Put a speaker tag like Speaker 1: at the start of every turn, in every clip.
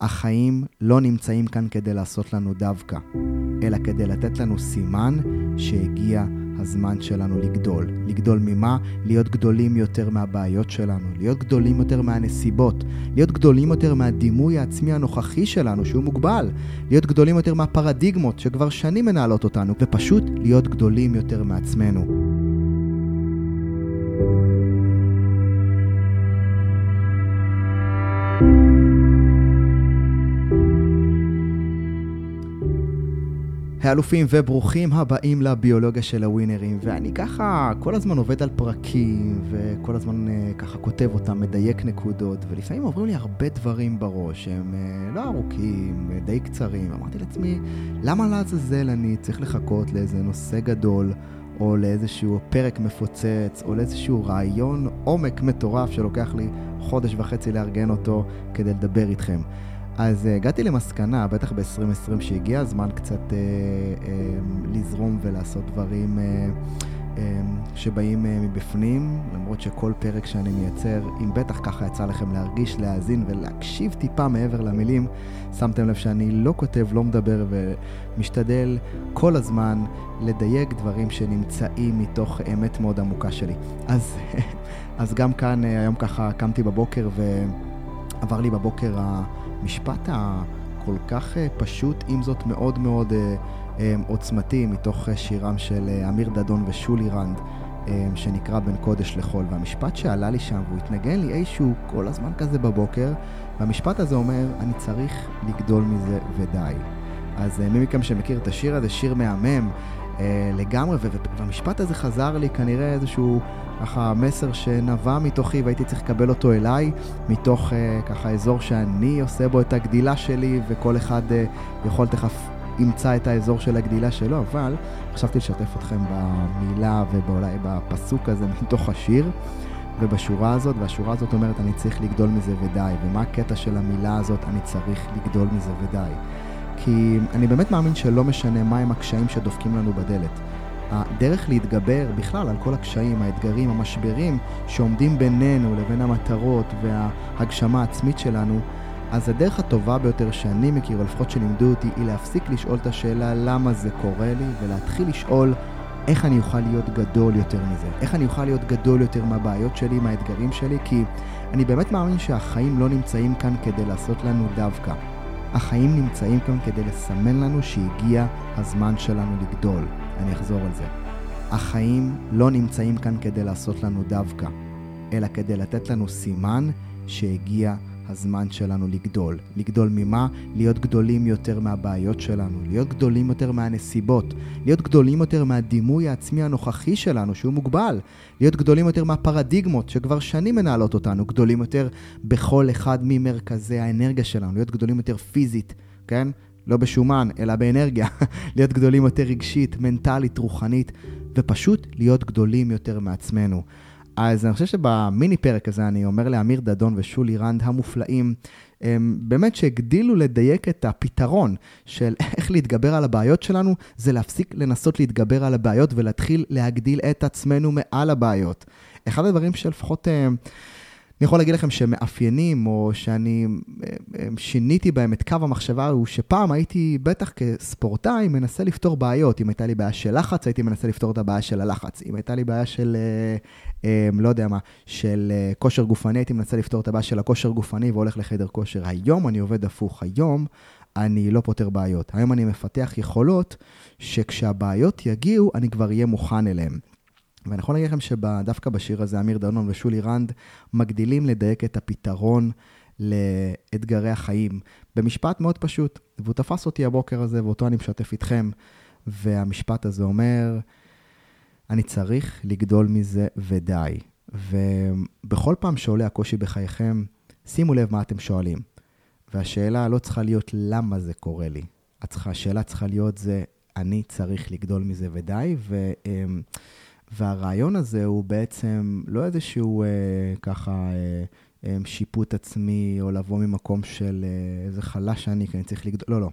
Speaker 1: החיים לא נמצאים כאן כדי לעשות לנו דווקא, אלא כדי לתת לנו סימן שהגיע הזמן שלנו לגדול. לגדול ממה? להיות גדולים יותר מהבעיות שלנו, להיות גדולים יותר מהנסיבות, להיות גדולים יותר מהדימוי העצמי הנוכחי שלנו, שהוא מוגבל, להיות גדולים יותר מהפרדיגמות שכבר שנים מנהלות אותנו, ופשוט להיות גדולים יותר מעצמנו. האלופים וברוכים הבאים לביולוגיה של הווינרים. ואני ככה כל הזמן עובד על פרקים, וכל הזמן אה, ככה כותב אותם, מדייק נקודות, ולפעמים עוברים לי הרבה דברים בראש, הם אה, לא ארוכים, די קצרים. אמרתי לעצמי, למה לעזאזל אני צריך לחכות לאיזה נושא גדול, או לאיזשהו פרק מפוצץ, או לאיזשהו רעיון עומק מטורף שלוקח לי חודש וחצי לארגן אותו כדי לדבר איתכם. אז uh, הגעתי למסקנה, בטח ב-2020, שהגיע הזמן קצת uh, uh, לזרום ולעשות דברים uh, uh, שבאים uh, מבפנים, למרות שכל פרק שאני מייצר, אם בטח ככה יצא לכם להרגיש, להאזין ולהקשיב טיפה מעבר למילים, שמתם לב שאני לא כותב, לא מדבר ומשתדל כל הזמן לדייק דברים שנמצאים מתוך אמת מאוד עמוקה שלי. אז, אז גם כאן, uh, היום ככה קמתי בבוקר ועבר לי בבוקר ה... המשפט הכל כך אה, פשוט, עם זאת מאוד מאוד אה, אה, עוצמתי, מתוך שירם של אמיר דדון ושולי רנד, שנקרא בין קודש לחול. והמשפט שעלה לי שם, והוא התנגן לי איזשהו כל הזמן כזה בבוקר, והמשפט הזה אומר, אני צריך לגדול מזה ודי. אז מי מכם שמכיר את השיר הזה, שיר מהמם לגמרי, והמשפט הזה חזר לי כנראה איזשהו ככה מסר שנבע מתוכי והייתי צריך לקבל אותו אליי, מתוך uh, ככה אזור שאני עושה בו את הגדילה שלי וכל אחד uh, יכול תכף ימצא את האזור של הגדילה שלו, אבל חשבתי לשתף אתכם במילה ואולי בפסוק הזה מתוך השיר. ובשורה הזאת, והשורה הזאת אומרת, אני צריך לגדול מזה ודי. ומה הקטע של המילה הזאת, אני צריך לגדול מזה ודי? כי אני באמת מאמין שלא משנה מהם הקשיים שדופקים לנו בדלת. הדרך להתגבר בכלל על כל הקשיים, האתגרים, המשברים שעומדים בינינו לבין המטרות וההגשמה העצמית שלנו, אז הדרך הטובה ביותר שאני מכיר, או לפחות שלימדו אותי, היא להפסיק לשאול את השאלה למה זה קורה לי, ולהתחיל לשאול איך אני אוכל להיות גדול יותר מזה. איך אני אוכל להיות גדול יותר מהבעיות שלי, מהאתגרים שלי, כי אני באמת מאמין שהחיים לא נמצאים כאן כדי לעשות לנו דווקא. החיים נמצאים כאן כדי לסמן לנו שהגיע הזמן שלנו לגדול. אני אחזור על זה. החיים לא נמצאים כאן כדי לעשות לנו דווקא, אלא כדי לתת לנו סימן שהגיע הזמן שלנו לגדול. לגדול ממה? להיות גדולים יותר מהבעיות שלנו, להיות גדולים יותר מהנסיבות, להיות גדולים יותר מהדימוי העצמי הנוכחי שלנו, שהוא מוגבל, להיות גדולים יותר מהפרדיגמות שכבר שנים מנהלות אותנו, גדולים יותר בכל אחד ממרכזי האנרגיה שלנו, להיות גדולים יותר פיזית, כן? לא בשומן, אלא באנרגיה. להיות גדולים יותר רגשית, מנטלית, רוחנית, ופשוט להיות גדולים יותר מעצמנו. אז אני חושב שבמיני פרק הזה אני אומר לאמיר דדון ושולי רנד המופלאים, הם באמת שהגדילו לדייק את הפתרון של איך להתגבר על הבעיות שלנו, זה להפסיק לנסות להתגבר על הבעיות ולהתחיל להגדיל את עצמנו מעל הבעיות. אחד הדברים שלפחות... אני יכול להגיד לכם שמאפיינים, או שאני אה, אה, שיניתי בהם את קו המחשבה, הוא שפעם הייתי, בטח כספורטאי, מנסה לפתור בעיות. אם הייתה לי בעיה של לחץ, הייתי מנסה לפתור את הבעיה של הלחץ. אם הייתה לי בעיה של, אה, לא יודע מה, של כושר גופני, הייתי מנסה לפתור את הבעיה של הכושר גופני והולך לחדר כושר. היום אני עובד הפוך. היום אני לא פותר בעיות. היום אני מפתח יכולות שכשהבעיות יגיעו, אני כבר אהיה מוכן אליהן. ואני יכול להגיד לכם שדווקא בשיר הזה, אמיר דנון ושולי רנד מגדילים לדייק את הפתרון לאתגרי החיים במשפט מאוד פשוט. והוא תפס אותי הבוקר הזה, ואותו אני משתף איתכם, והמשפט הזה אומר, אני צריך לגדול מזה ודי. ובכל פעם שעולה הקושי בחייכם, שימו לב מה אתם שואלים. והשאלה לא צריכה להיות למה זה קורה לי. השאלה צריכה להיות זה, אני צריך לגדול מזה ודי. ו... והרעיון הזה הוא בעצם לא איזשהו אה, ככה אה, אה, שיפוט עצמי, או לבוא ממקום של אה, איזה חלש אני, כי אני צריך לגדול, לא, לא.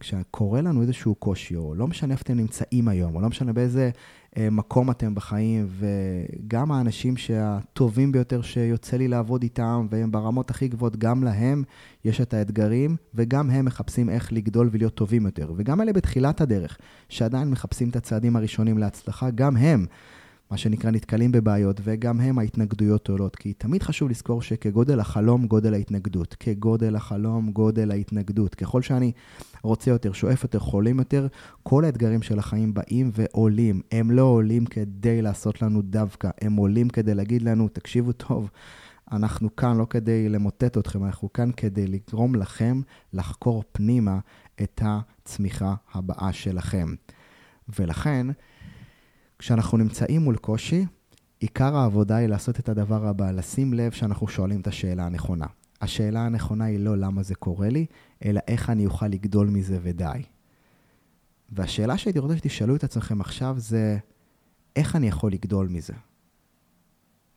Speaker 1: כשקורה לנו איזשהו קושי, או לא משנה איפה אתם נמצאים היום, או לא משנה באיזה אה, מקום אתם בחיים, וגם האנשים שהטובים ביותר שיוצא לי לעבוד איתם, והם ברמות הכי גבוהות, גם להם יש את האתגרים, וגם הם מחפשים איך לגדול ולהיות טובים יותר. וגם אלה בתחילת הדרך, שעדיין מחפשים את הצעדים הראשונים להצלחה, גם הם. מה שנקרא, נתקלים בבעיות, וגם הם ההתנגדויות עולות. כי תמיד חשוב לזכור שכגודל החלום, גודל ההתנגדות. כגודל החלום, גודל ההתנגדות. ככל שאני רוצה יותר, שואף יותר, חולים יותר, כל האתגרים של החיים באים ועולים. הם לא עולים כדי לעשות לנו דווקא, הם עולים כדי להגיד לנו, תקשיבו טוב, אנחנו כאן לא כדי למוטט אתכם, אנחנו כאן כדי לגרום לכם לחקור פנימה את הצמיחה הבאה שלכם. ולכן, כשאנחנו נמצאים מול קושי, עיקר העבודה היא לעשות את הדבר הבא, לשים לב שאנחנו שואלים את השאלה הנכונה. השאלה הנכונה היא לא למה זה קורה לי, אלא איך אני אוכל לגדול מזה ודי. והשאלה שהייתי רוצה שתשאלו את עצמכם עכשיו זה, איך אני יכול לגדול מזה?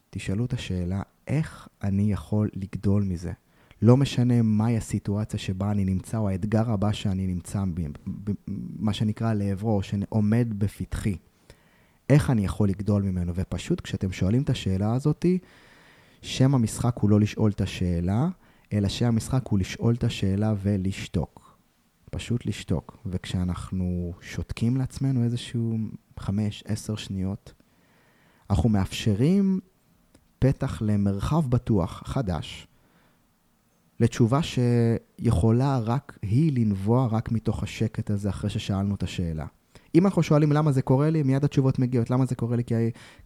Speaker 1: תשאלו את השאלה, איך אני יכול לגדול מזה? לא משנה מהי הסיטואציה שבה אני נמצא, או האתגר הבא שאני נמצא, מה שנקרא לעברו, שעומד בפתחי. איך אני יכול לגדול ממנו? ופשוט כשאתם שואלים את השאלה הזאתי, שם המשחק הוא לא לשאול את השאלה, אלא שם המשחק הוא לשאול את השאלה ולשתוק. פשוט לשתוק. וכשאנחנו שותקים לעצמנו איזשהו חמש, עשר שניות, אנחנו מאפשרים פתח למרחב בטוח חדש, לתשובה שיכולה רק היא לנבוע רק מתוך השקט הזה אחרי ששאלנו את השאלה. אם אנחנו שואלים למה זה קורה לי, מיד התשובות מגיעות. למה זה קורה לי? כי,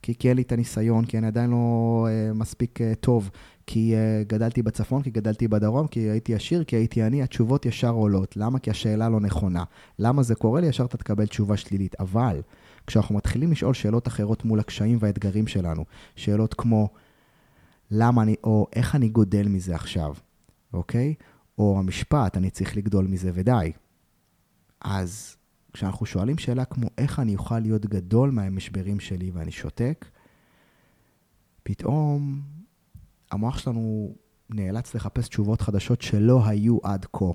Speaker 1: כי, כי אין לי את הניסיון, כי אני עדיין לא uh, מספיק uh, טוב, כי uh, גדלתי בצפון, כי גדלתי בדרום, כי הייתי עשיר, כי הייתי עני, התשובות ישר עולות. למה? כי השאלה לא נכונה. למה זה קורה לי? ישר אתה תקבל תשובה שלילית. אבל כשאנחנו מתחילים לשאול שאלות אחרות מול הקשיים והאתגרים שלנו, שאלות כמו למה אני, או איך אני גודל מזה עכשיו, אוקיי? או המשפט, אני צריך לגדול מזה ודי. אז כשאנחנו שואלים שאלה כמו איך אני אוכל להיות גדול מהמשברים שלי ואני שותק, פתאום המוח שלנו נאלץ לחפש תשובות חדשות שלא היו עד כה.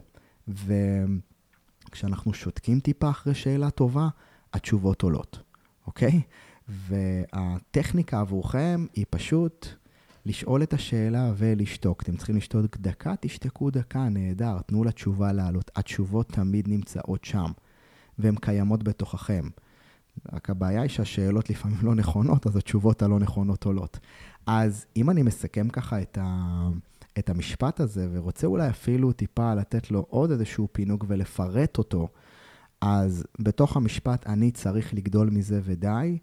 Speaker 1: וכשאנחנו שותקים טיפה אחרי שאלה טובה, התשובות עולות, אוקיי? והטכניקה עבורכם היא פשוט לשאול את השאלה ולשתוק. אתם צריכים לשתוק דקה, תשתקו דקה, נהדר, תנו לתשובה לעלות. התשובות תמיד נמצאות שם. והן קיימות בתוככם. רק הבעיה היא שהשאלות לפעמים לא נכונות, אז התשובות הלא נכונות עולות. אז אם אני מסכם ככה את, ה, את המשפט הזה, ורוצה אולי אפילו טיפה לתת לו עוד איזשהו פינוק ולפרט אותו, אז בתוך המשפט אני צריך לגדול מזה ודי,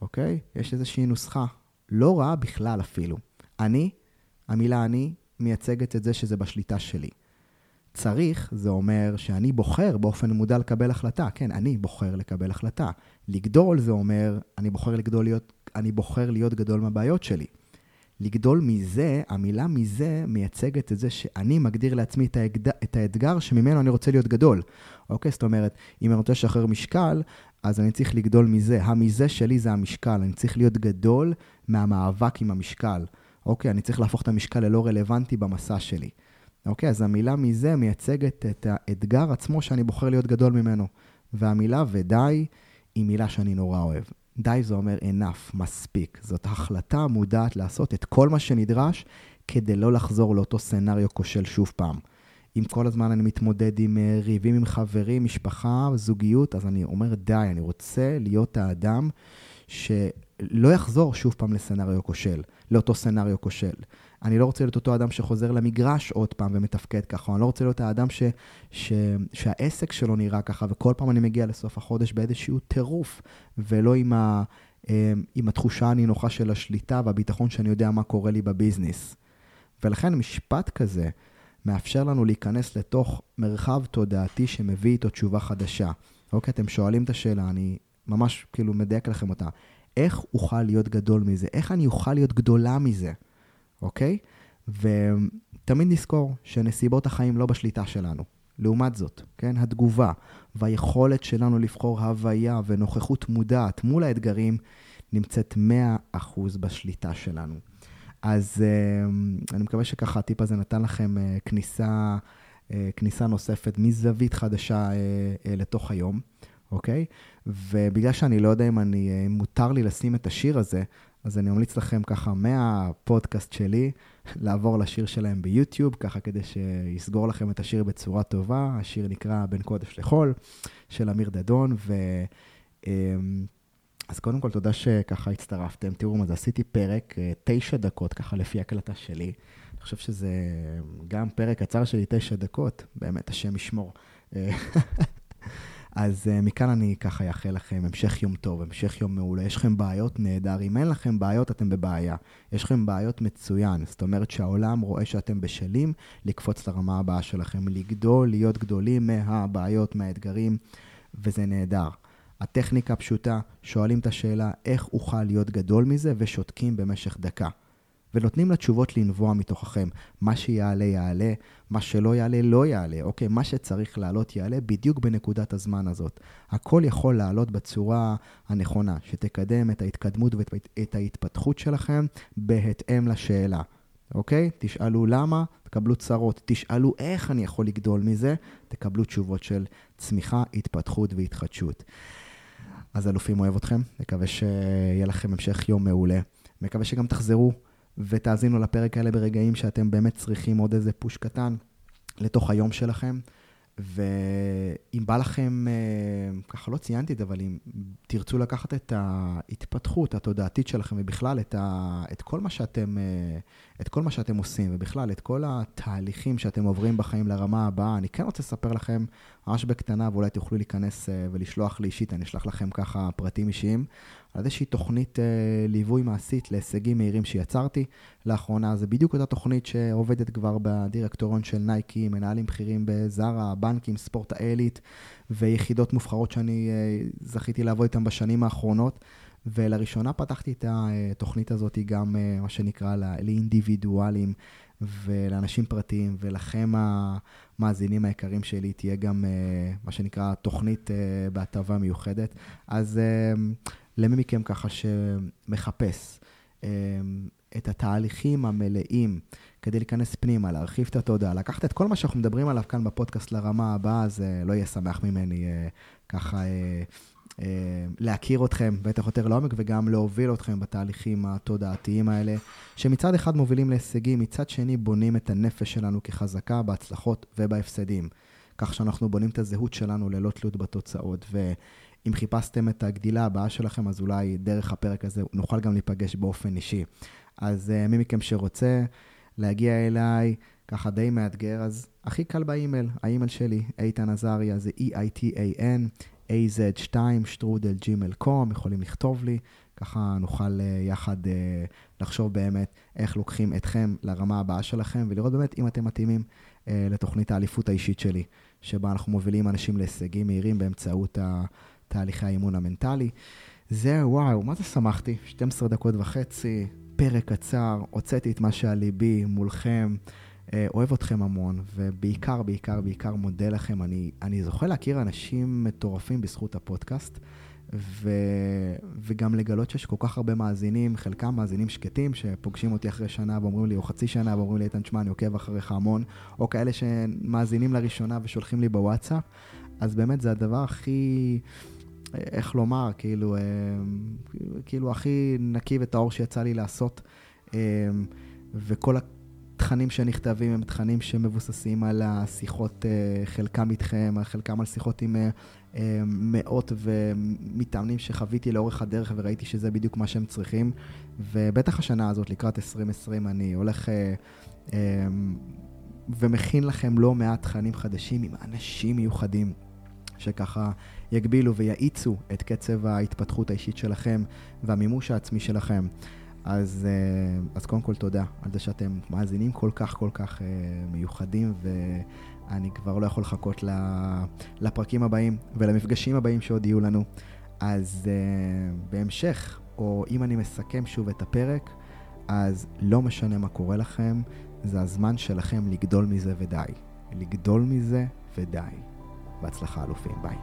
Speaker 1: אוקיי? יש איזושהי נוסחה, לא רעה בכלל אפילו. אני, המילה אני, מייצגת את זה שזה בשליטה שלי. צריך, זה אומר שאני בוחר באופן מודע לקבל החלטה. כן, אני בוחר לקבל החלטה. לגדול זה אומר, אני בוחר לגדול להיות, אני בוחר להיות גדול מהבעיות שלי. לגדול מזה, המילה מזה מייצגת את זה שאני מגדיר לעצמי את, האתגר, את האתגר שממנו אני רוצה להיות גדול. אוקיי? זאת אומרת, אם אני רוצה לשחרר משקל, אז אני צריך לגדול מזה. המזה שלי זה המשקל. אני צריך להיות גדול מהמאבק עם המשקל. אוקיי? אני צריך להפוך את המשקל ללא רלוונטי במסע שלי. אוקיי, אז המילה מזה מייצגת את האתגר עצמו שאני בוחר להיות גדול ממנו. והמילה ודי היא מילה שאני נורא אוהב. די זה אומר enough, מספיק. זאת החלטה מודעת לעשות את כל מה שנדרש כדי לא לחזור לאותו סצנריו כושל שוב פעם. אם כל הזמן אני מתמודד עם אה, ריבים עם חברים, משפחה, זוגיות, אז אני אומר די, אני רוצה להיות האדם שלא יחזור שוב פעם לסצנריו כושל, לאותו סצנריו כושל. אני לא רוצה להיות אותו אדם שחוזר למגרש עוד פעם ומתפקד ככה, אני לא רוצה להיות האדם ש, ש, שהעסק שלו נראה ככה, וכל פעם אני מגיע לסוף החודש באיזשהו טירוף, ולא עם, ה, אה, עם התחושה הנינוחה של השליטה והביטחון שאני יודע מה קורה לי בביזנס. ולכן משפט כזה מאפשר לנו להיכנס לתוך מרחב תודעתי שמביא איתו תשובה חדשה. אוקיי, אתם שואלים את השאלה, אני ממש כאילו מדייק לכם אותה. איך אוכל להיות גדול מזה? איך אני אוכל להיות גדולה מזה? אוקיי? ותמיד נזכור שנסיבות החיים לא בשליטה שלנו. לעומת זאת, כן, התגובה והיכולת שלנו לבחור הוויה ונוכחות מודעת מול האתגרים נמצאת 100% בשליטה שלנו. אז uh, אני מקווה שככה הטיפ הזה נתן לכם uh, כניסה כניסה נוספת מזווית חדשה לתוך היום, אוקיי? ובגלל שאני לא יודע אם אני, אם מותר לי לשים את השיר הזה, אז אני ממליץ לכם ככה מהפודקאסט שלי לעבור לשיר שלהם ביוטיוב, ככה כדי שיסגור לכם את השיר בצורה טובה. השיר נקרא בין קודש לחול, של אמיר דדון, ו... אמ, אז קודם כל, תודה שככה הצטרפתם. תראו מה זה, עשיתי פרק, אה, תשע דקות, ככה לפי הקלטה שלי. אני חושב שזה גם פרק קצר שלי, תשע דקות, באמת, השם ישמור. אז uh, מכאן אני ככה אאחל לכם המשך יום טוב, המשך יום מעולה. יש לכם בעיות, נהדר. אם אין לכם בעיות, אתם בבעיה. יש לכם בעיות מצוין. זאת אומרת שהעולם רואה שאתם בשלים לקפוץ לרמה הבאה שלכם, לגדול, להיות גדולים מהבעיות, מהאתגרים, וזה נהדר. הטכניקה פשוטה, שואלים את השאלה איך אוכל להיות גדול מזה, ושותקים במשך דקה. ונותנים לתשובות לנבוע מתוככם. מה שיעלה, יעלה, מה שלא יעלה, לא יעלה. אוקיי, מה שצריך לעלות, יעלה בדיוק בנקודת הזמן הזאת. הכל יכול לעלות בצורה הנכונה, שתקדם את ההתקדמות ואת ההתפתחות שלכם בהתאם לשאלה. אוקיי? תשאלו למה, תקבלו צרות. תשאלו איך אני יכול לגדול מזה, תקבלו תשובות של צמיחה, התפתחות והתחדשות. אז אלופים, אוהב אתכם, מקווה שיהיה לכם המשך יום מעולה. מקווה שגם תחזרו ותאזינו לפרק האלה ברגעים שאתם באמת צריכים עוד איזה פוש קטן לתוך היום שלכם. ואם בא לכם, אה, ככה לא ציינתי את זה, אבל אם תרצו לקחת את ההתפתחות התודעתית שלכם ובכלל את, ה, את, כל מה שאתם, אה, את כל מה שאתם עושים ובכלל את כל התהליכים שאתם עוברים בחיים לרמה הבאה, אני כן רוצה לספר לכם ממש בקטנה ואולי תוכלו להיכנס אה, ולשלוח לי אישית, אני אשלח לכם ככה פרטים אישיים על איזושהי תוכנית אה, ליווי מעשית להישגים מהירים שיצרתי לאחרונה. זה בדיוק אותה תוכנית שעובדת כבר בדירקטוריון של נייקי, מנהלים בכירים בזארה, בנקים, ספורט העילית ויחידות מובחרות שאני אה, זכיתי לעבוד איתן בשנים האחרונות. ולראשונה פתחתי את התוכנית הזאת גם, אה, מה שנקרא, לאינדיבידואלים ולאנשים פרטיים, ולכם המאזינים היקרים שלי תהיה גם, אה, מה שנקרא, תוכנית בהטבה מיוחדת. אז למי מכם ככה שמחפש אמ, את התהליכים המלאים כדי להיכנס פנימה, להרחיב את התודעה, לקחת את כל מה שאנחנו מדברים עליו כאן בפודקאסט לרמה הבאה, זה לא יהיה שמח ממני אה, ככה אה, אה, להכיר אתכם בטח יותר לעומק וגם להוביל אתכם בתהליכים התודעתיים האלה, שמצד אחד מובילים להישגים, מצד שני בונים את הנפש שלנו כחזקה בהצלחות ובהפסדים. כך שאנחנו בונים את הזהות שלנו ללא תלות בתוצאות. אם חיפשתם את הגדילה הבאה שלכם, אז אולי דרך הפרק הזה נוכל גם להיפגש באופן אישי. אז uh, מי מכם שרוצה להגיע אליי, ככה די מאתגר, אז הכי קל באימייל, האימייל שלי, איתן עזריה, זה E-I-T-A-N, AZ2, שטרודל ג'ימל קום, יכולים לכתוב לי, ככה נוכל uh, יחד uh, לחשוב באמת איך לוקחים אתכם לרמה הבאה שלכם, ולראות באמת אם אתם מתאימים לתוכנית האליפות האישית שלי, שבה אנחנו מובילים אנשים להישגים מהירים באמצעות ה... תהליכי האימון המנטלי. זהו, וואו, מה זה שמחתי? 12 דקות וחצי, פרק קצר, הוצאתי את מה שעל ליבי מולכם. אה, אוהב אתכם המון, ובעיקר, בעיקר, בעיקר מודה לכם. אני, אני זוכה להכיר אנשים מטורפים בזכות הפודקאסט, ו, וגם לגלות שיש כל כך הרבה מאזינים, חלקם מאזינים שקטים, שפוגשים אותי אחרי שנה ואומרים לי, או חצי שנה, ואומרים לי, איתן, שמע, אני עוקב אחריך המון, או כאלה שמאזינים לראשונה ושולחים לי בוואטסאפ. אז באמת זה הדבר הכי... איך לומר, כאילו, אה, כאילו הכי נקי וטהור שיצא לי לעשות. אה, וכל התכנים שנכתבים הם תכנים שמבוססים על השיחות, אה, חלקם איתכם, חלקם על שיחות עם מאות ומתאמנים שחוויתי לאורך הדרך וראיתי שזה בדיוק מה שהם צריכים. ובטח השנה הזאת, לקראת 2020, אני הולך ומכין לכם לא מעט תכנים חדשים עם אנשים מיוחדים. שככה יגבילו ויאיצו את קצב ההתפתחות האישית שלכם והמימוש העצמי שלכם. אז, אה, אז קודם כל תודה על זה שאתם מאזינים כל כך כל כך אה, מיוחדים, ואני כבר לא יכול לחכות לפרקים הבאים ולמפגשים הבאים שעוד יהיו לנו. אז אה, בהמשך, או אם אני מסכם שוב את הפרק, אז לא משנה מה קורה לכם, זה הזמן שלכם לגדול מזה ודי. לגדול מזה ודי. בהצלחה אלופים, ביי.